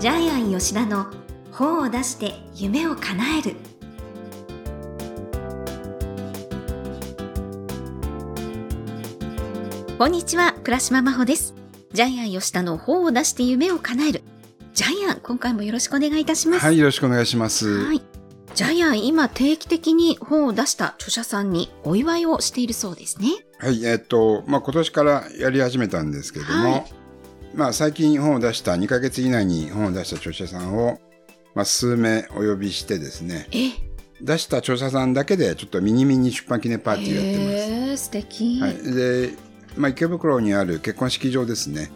ジャイアン吉田の本を出して夢を叶える。こんにちは倉島真帆です。ジャイアン吉田の本を出して夢を叶える。ジャイアン今回もよろしくお願いいたします。はい、よろしくお願いします。はい。ジャイアン今定期的に本を出した著者さんにお祝いをしているそうですね。はい、えっと、まあ、今年からやり始めたんですけども、はいまあ、最近本を出した、2ヶ月以内に本を出した著者さんを、まあ、数名お呼びしてですね、え？出した著者さんだけでちょっとミニミニ出版記念パーティーやってへー素敵、ます。はい、で、まあ、池袋にある結婚式場ですね、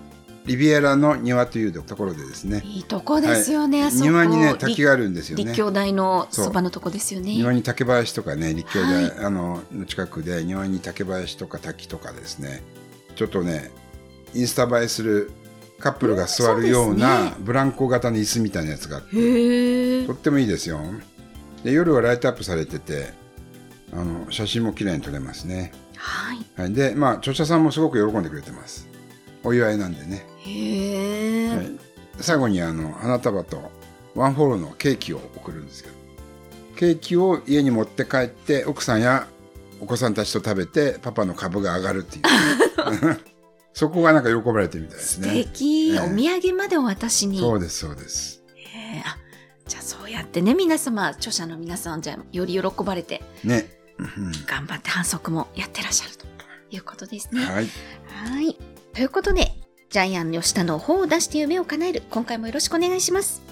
リビエラの庭というところでですね、いいとこですよね、はい。あそこ。庭にね、立滝があるんですよね。立教大のそばのとこですよね。庭に竹林とかね立教で、はい。あのの近くで庭に竹林とか滝とかですね。ちょっとねインスタ映えするカップルが座るようなブランコ型の椅子みたいなやつがあってと。ってもいいですよ。で夜はライトアップされててあの写真も綺麗に撮れますね、はい。はい、でまあ著者さんもすごく喜んでくれてます。お祝いなんでね、へえ、はい、最後にあの花束とワンフォローのケーキを送るんですけど。ケーキを家に持って帰って奥さんやお子さんたちと食べてパパの株が上がるっていう そこがなんか喜ばれてるみたいです素ね敵、ええお土産までお渡しに。そうですそうですへえあじゃあそうやってね、皆様、著者の皆さん、じゃあより喜ばれて、ね、うん頑張って反則もやってらっしゃるということですね。はいはい。ということで、ジャイアン吉田の本を出して夢を叶える、今回もよろしくお願いします。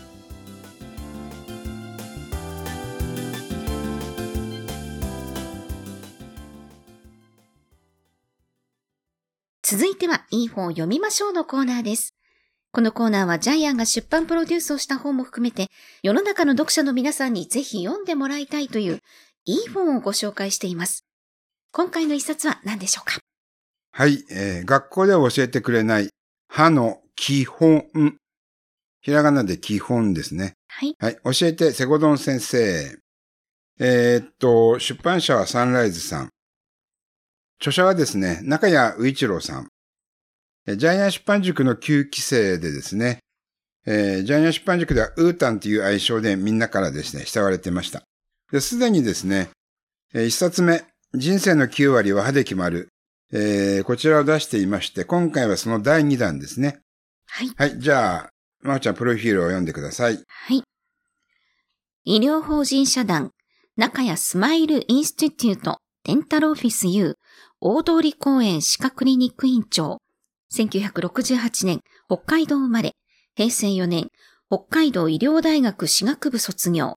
続いては、いい本を読みましょうのコーナーです。このコーナーはジャイアンが出版プロデュースをした本も含めて、世の中の読者の皆さんにぜひ読んでもらいたいという、いい本をご紹介しています。今回の一冊は何でしょうか？はい、えー学校では教えてくれない歯の基本ひらがなで基本ですねはい。はい。教えて、セゴドン先生。えーっと、出版社はサンライズさん。著者はですね、中谷宇一郎さん。えジャイアン出版塾の9期生でですね、えージャイアン出版塾ではウータンという愛称でみんなからですね、慕われてました。で、すでにですね、えー一冊目、人生の9割は歯で決まる。えーこちらを出していまして、今回はその第2弾ですね。はい。はい。じゃあ、まおちゃん、プロフィールを読んでください。はい。医療法人社団、中谷スマイルインスティテュート、デンタルオフィス U、大通公園歯科クリニック院長。1968年、北海道生まれ。平成4年、北海道医療大学歯学部卒業。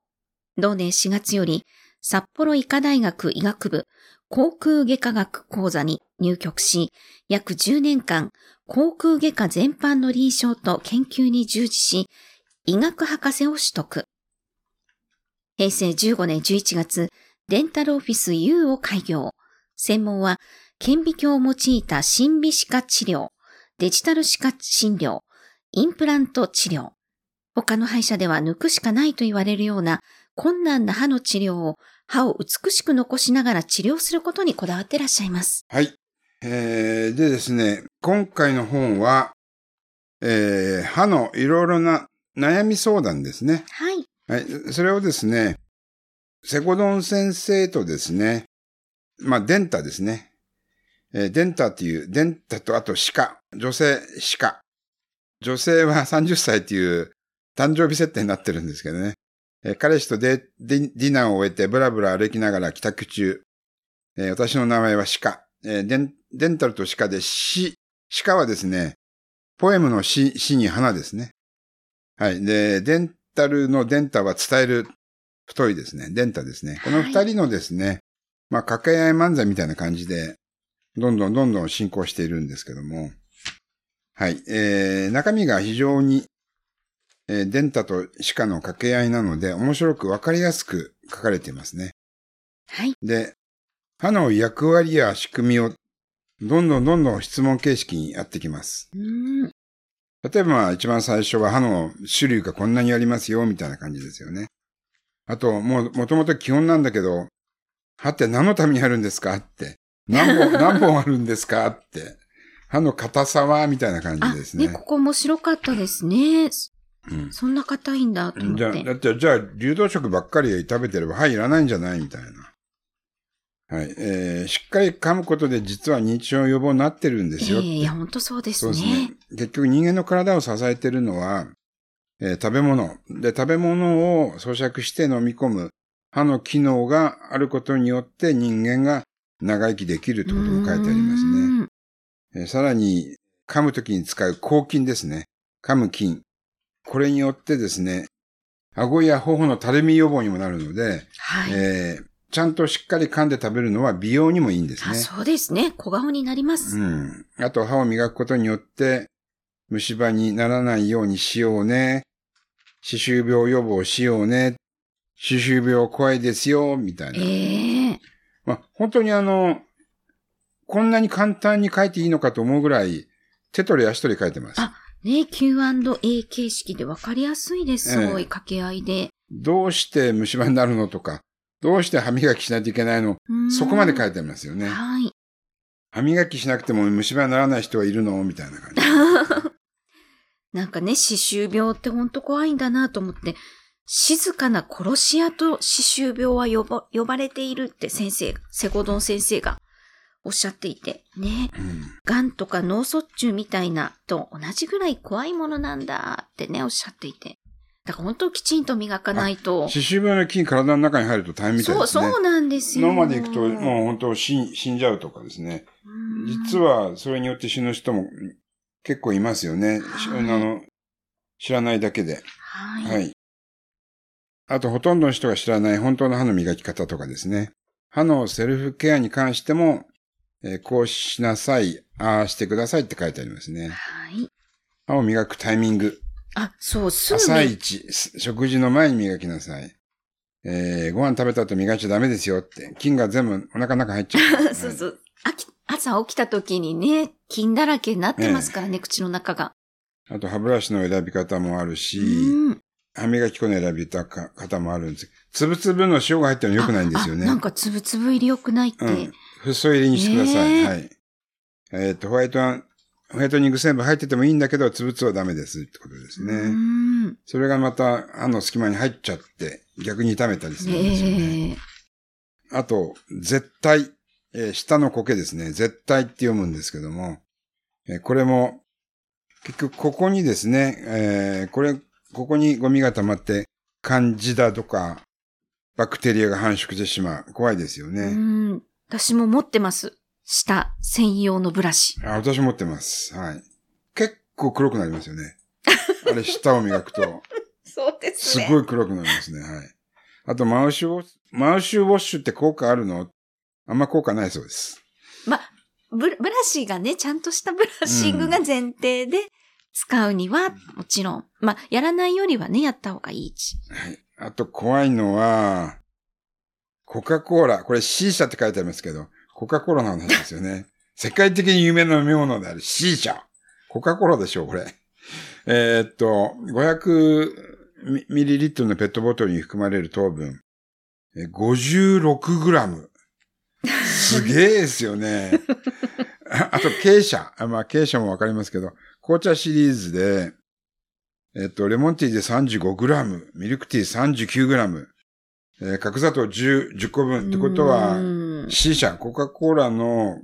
同年4月より、札幌医科大学医学部口腔外科学講座に入局し、約10年間、口腔外科全般の臨床と研究に従事し、医学博士を取得。平成15年11月、デンタルオフィス U を開業。専門は、顕微鏡を用いた心微歯科治療、デジタル歯科診療、インプラント治療。他の歯医者では抜くしかないと言われるような困難な歯の治療を歯を美しく残しながら治療することにこだわってらっしゃいます。はい。えー、でですね、今回の本は、えー、歯のいろいろな悩み相談ですね。はい。はい。それをですね、セコドン先生とですね、まあ、デンタですね。えーデンタっていう、デンタとあと歯科、女性歯科。女性は30歳っていう誕生日設定になってるんですけどね。えー彼氏とデデディナーを終えてブラブラ歩きながら帰宅中。えー私の名前は歯科。えーデンデンタルと歯科で歯、歯科はですね、ポエムの詩、詩に花ですね。はい。で、デンタルのデンタは伝える太いですね。デンタですね。この二人のですね、まあ、掛け合い漫才みたいな感じで、どんどんどんどん進行しているんですけども、はい。えー、中身が非常に、えーデンタと歯科の掛け合いなので、面白くわかりやすく書かれていますね。はい。で、歯の役割や仕組みを、どんどんどんどん質問形式にやってきます。うーん。例えばまあ一番最初は歯の種類がこんなにありますよ、みたいな感じですよね。あと、もう、もともと基本なんだけど、歯って何のためにあるんですか？って。何本、何本あるんですか？って。歯の硬さはみたいな感あ、じですね。ね、ここ面白かったですね。うんそんな硬いんだと思っじゃ。だって、じゃあ、流動食ばっかり食べてれば、はい、いらないんじゃないみたいな。はい。えー、しっかり噛むことで実は認知症予防になってるんですよ。ええいや、本当そうですね。そうですね。結局人間の体を支えてるのは、えー食べ物。で、食べ物を咀嚼して飲み込む歯の機能があることによって人間が長生きできるってことも書いてありますね。さらに、噛むときに使う抗菌ですね。噛む菌。これによってですね、顎や頬のたるみ予防にもなるので、はい。えーちゃんとしっかり噛んで食べるのは美容にもいいんですあね。そうですね。小顔になります。うん。あと歯を磨くことによって、虫歯にならないようにしようね。歯周病予防しようね。歯周病怖いですよ、みたいな。ええまあ、本当にあの、こんなに簡単に書いていいのかと思うぐらい、手取り足取り書いてます。あね Q&A 形式で分かりやすいです。すごい掛け合いで。どうして虫歯になるのとか、どうして歯磨きしないといけないの、うんそこまで書いてますよね。はい。歯磨きしなくても虫歯にならない人はいるの？みたいな感じ。なんかね、歯周病ってほんと怖いんだなと思って、静かな殺し屋と歯周病は呼ば呼ばれているって先生が、セゴドン先生がおっしゃっていて、ね。うん癌とか脳卒中みたいなと同じぐらい怖いものなんだってね、おっしゃっていて。だから本当きちんと磨かないと。歯周病の菌体の中に入ると大変みたいそう、ですね。そうなんですよ。脳まで行くともう本当死ん死んじゃうとかですね。うん実はそれによって死ぬ人も結構いますよね。しはいあの知らないだけで。はい。はい。あとほとんどの人が知らない本当の歯の磨き方とかですね。歯のセルフケアに関しても、えーこうしなさい、ああしてくださいって書いてありますね。はい。歯を磨くタイミング。あ、そう、すぐ朝ね。一、す食事の前に磨きなさい。えーご飯食べた後磨いちゃダメですよって。菌が全部お腹の中入っちゃう。そうそう。あき朝起きた時にね、菌だらけになってますからね、口の中が。あと歯ブラシの選び方もあるし、うん。歯磨き粉の選び方もあるんです。つぶつぶの塩が入ってるの良くないんですよね。なんかつぶつぶ入り良くないって。うん。細入りにしてください。ねえはい。えっ、と、ホワイトは、ホワイトニング成分入っててもいいんだけど、つぶつぶはダメですってことですうね。ん。それがまた歯の隙間に入っちゃって、逆に痛めたりするんですよね。ええあと、絶対、えー下の苔ですね。絶対って読むんですけども、えーこれも、結局ここにですね、えーこれ、ここにゴミが溜まって、カンジダとか、バクテリアが繁殖してしまう。怖いですようね。ん。私も持ってます。下専用のブラシ。あ、私持ってます。はい。結構黒くなりますよね。あれ、舌を磨くと、そうですすごい黒くなりますね。はい。あと、マウシュウォッシュ、マウシュウォッシュって効果あるの？あんま効果ないそうです。ま、ブラブラシがね、ちゃんとしたブラッシングが前提で使うには、もちろん。まあ、やらないよりはね、やった方がいいし。はい。あと怖いのは、コカ・コーラ。これ C 社って書いてありますけど、コカ・コーラの話ですよね。世界的に有名な飲み物である C 社。コカ・コーラでしょう、これ。えーっと、500ミミリリットルのペットボトルに含まれる糖分、え56グラム。すげえですよね。ああと、傾斜。あまあ、傾斜もわかりますけど、紅茶シリーズで、えっと、レモンティーで35グラム、ミルクティー39グラム、えー角砂糖 10, 10個分ってことうは、ん C 社、コカ・コーラの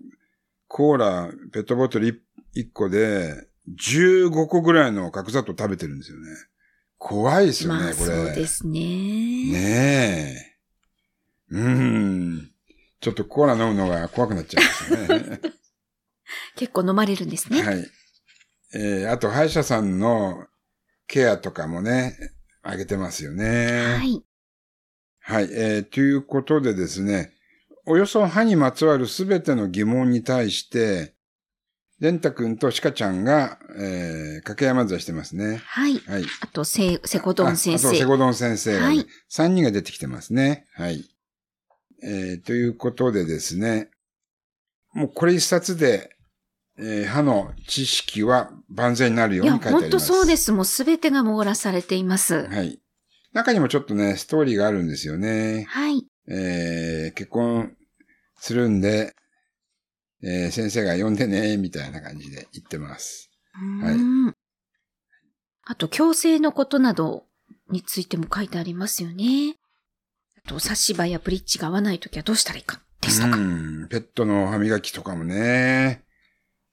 コーラ、ペットボトル 1, 個で、15個ぐらいの角砂糖食べてるんですよね。怖いですよね、まあ、これ。そうですね。ねえ。うん。ちょっとコーラ飲むのが怖くなっちゃいますね。結構飲まれるんですね。はい。えー、あと歯医者さんのケアとかもね、あげてますよね。はい。はい。えー、ということでですね、およそ歯にまつわるすべての疑問に対して、レンタ君とシカちゃんが、えー、掛け山座してますね。はい。はい。あと、セ、セコドン先ああと、セ生。ゴドン先生が、ねはい3人が出てきてますね。はい。えー、ということでですね、もうこれ一冊で、えー歯の知識は万全になるよいうや、に書いてあります。本当そうです。もうすべてが網羅されています。はい。中にもちょっとね、ストーリーがあるんですよね。はい。えー、結婚するんで、えー先生が呼んでね、みたいな感じで言ってます。はいうんあと、共生のことなどについても書いてありますよね。あと、差し歯やブリッジが合わないときはどうしたらいいかですとか。うん。ペットの歯磨きとかもね。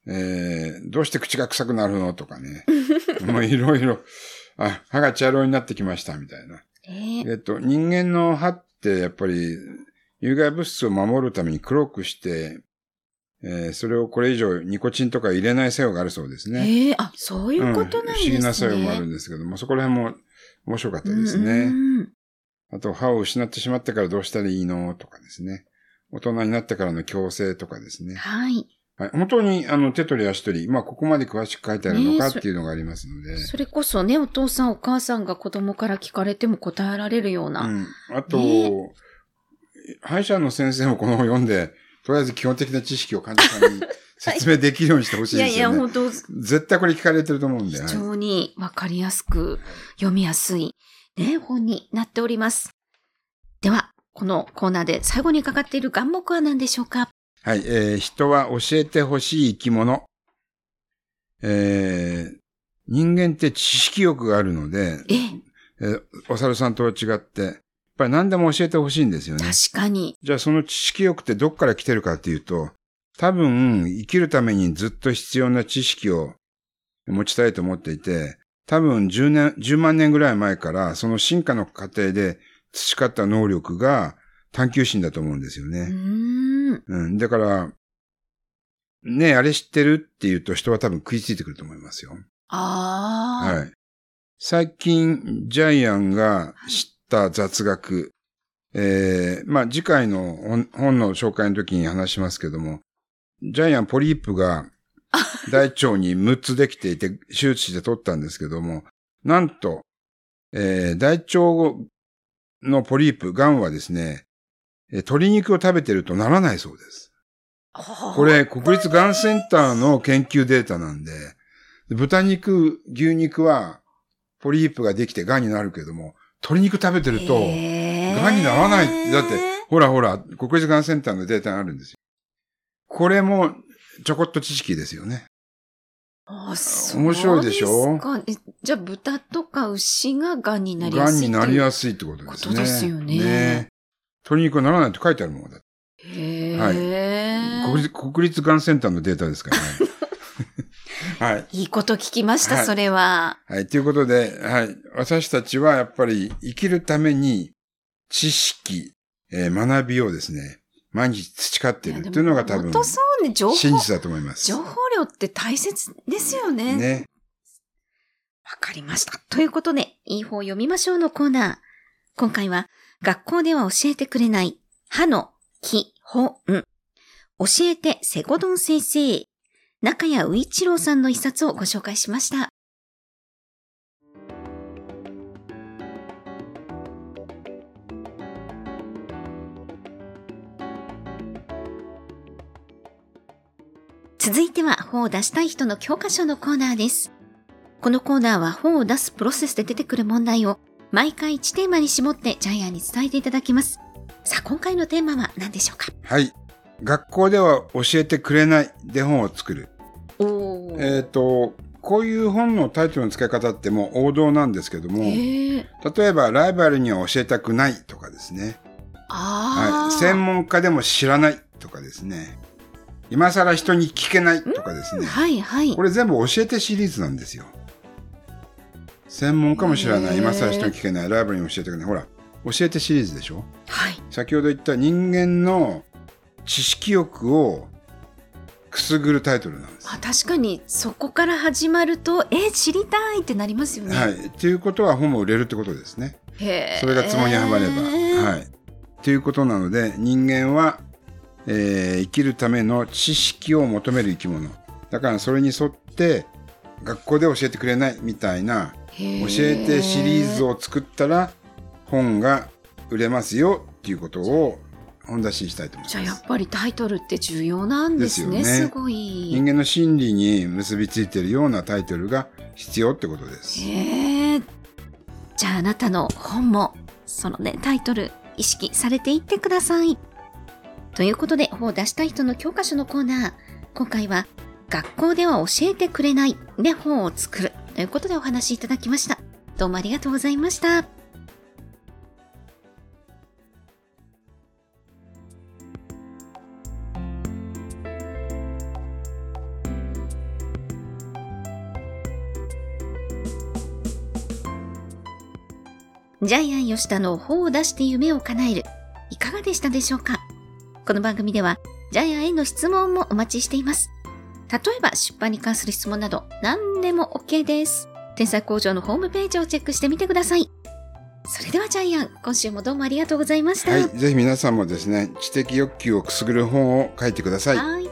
えー、どうして口が臭くなるの？とかね。もういろいろ、あ、歯が茶色になってきました、みたいな。ねえっと、人間の歯ってやっぱり有害物質を守るために黒くして、えーそれをこれ以上ニコチンとか入れない作用があるそうですね。ええあ、そういうことなんですね。不思議な作用もあるんですけども、そこら辺も面白かったですうんね。うんあと、歯を失ってしまってからどうしたらいいの？とかですね。大人になってからの矯正とかですね。はい。はい、本当に、あの、手取り足取り、まあ、ここまで詳しく書いてあるのかっていうのがありますので。それこそね、お父さんお母さんが子供から聞かれても答えられるような。うん。あと、ね歯医者の先生もこの本を読んで、とりあえず基本的な知識を患者さんに説明できるようにしてほしいいやいや、ですよね。本当絶対これ聞かれてると思うんで。はい非常にわかりやすく読みやすい、ね、本になっております。では、このコーナーで最後にかかっている眼目は何でしょうか？はい、えー人は教えてほしい生き物。えー人間って知識欲があるので、ええ、えーお猿さんとは違って、やっぱり何でも教えてほしいんですよね。確かに。じゃあその知識欲ってどっから来てるかっていうと、多分生きるためにずっと必要な知識を持ちたいと思っていて、多分10年、10万年ぐらい前からその進化の過程で培った能力が探求心だと思うんですよね。ん。うん。だから、ねえ、あれ知ってるって言うと人は多分食いついてくると思いますよ。ああ。はい。最近、ジャイアンが知った雑学。えー、まあ、次回の本本の紹介の時に話しますけども、ジャイアンポリープが 大腸に6つできていて、手術して取ったんですけども、なんと、えー、大腸のポリープ、癌はですね、えー鶏肉を食べてるとならないそうです。ここ、れ、国立がんセンターの研究データなんで、豚肉、牛肉は、ポリープができて癌になるけども、鶏肉食べてると、癌にならない。だって、ほらほら、国立がんセンターのデータがあるんですよ。これも、ちょこっと知識ですよね。あそう面白いでしょ？じゃあ、豚とか牛が癌になりや癌すいになりやすすいってことですね。ことですよねね鶏肉はならないと書いてあるもんだ。へえ、はい国立国立がんセンターのデータですからね。はい。いいこと聞きました、はいそれは。はい。ということで、はい。私たちはやっぱり生きるために知識、えー学びをですね、毎日培っているっていうのが多分本、当そうね、情報、真実だと思います。情報量って大切ですよね。ね。わかりました。ということで、いい方読みましょうのコーナー。今回は、学校では教えてくれない、歯の基本。教えてセゴドン先生。中谷宇一郎さんの一冊をご紹介しました。続いては本を出したい人の教科書のコーナーです。このコーナーは本を出すプロセスで出てくる問題を毎回1テーマに絞ってジャイアンに伝えていただきます。さあ、今回のテーマは何でしょうか？はい。学校では教えてくれないで本を作る。おえっ、と、こういう本のタイトルの付け方ってもう王道なんですけども。例えばライバルには教えたくないとかですね。はい。専門家でも知らないとかですね。今更人に聞けないとかですね。はいはいこ。れ全部教えてシリーズなんですよ。専門家も知らない、今更人に聞けない、ライバルにも教えてくれない。ほら、教えてシリーズでしょ？はい。先ほど言った人間の知識欲をくすぐるタイトルなんです。あ確かに、そこから始まると、え、知りたいってなりますよね。はい。っていうことは本も売れるってことですね。へえ。それがツボにはまれば。ははい。ということなので、人間は、えー生きるための知識を求める生き物。だからそれに沿って、学校で教えてくれないみたいな、えてシリーズを作ったら、本が売れますよっていうことを本出しにしたいと思います。じゃあやっぱりタイトルって重要なんですね。ですよねすごい。人間の心理に結びついているようなタイトルが必要ってことです。へえ。じゃああなたの本も、そのね、タイトル、意識されていってください。ということで、本を出したい人の教科書のコーナー。今回は、学校では教えてくれないで本を作るということでお話しいただきました。どうもありがとうございました。ジャイアン吉田の本を出して夢を叶える。いかがでしたでしょうか？この番組では、ジャイアンへの質問もお待ちしています。例えば、出版に関する質問など、何でも OK です。天才工場のホームページをチェックしてみてください。それではジャイアン、今週もどうもありがとうございました。はい。ぜひ皆さんもですね、知的欲求をくすぐる本を書いてください。はい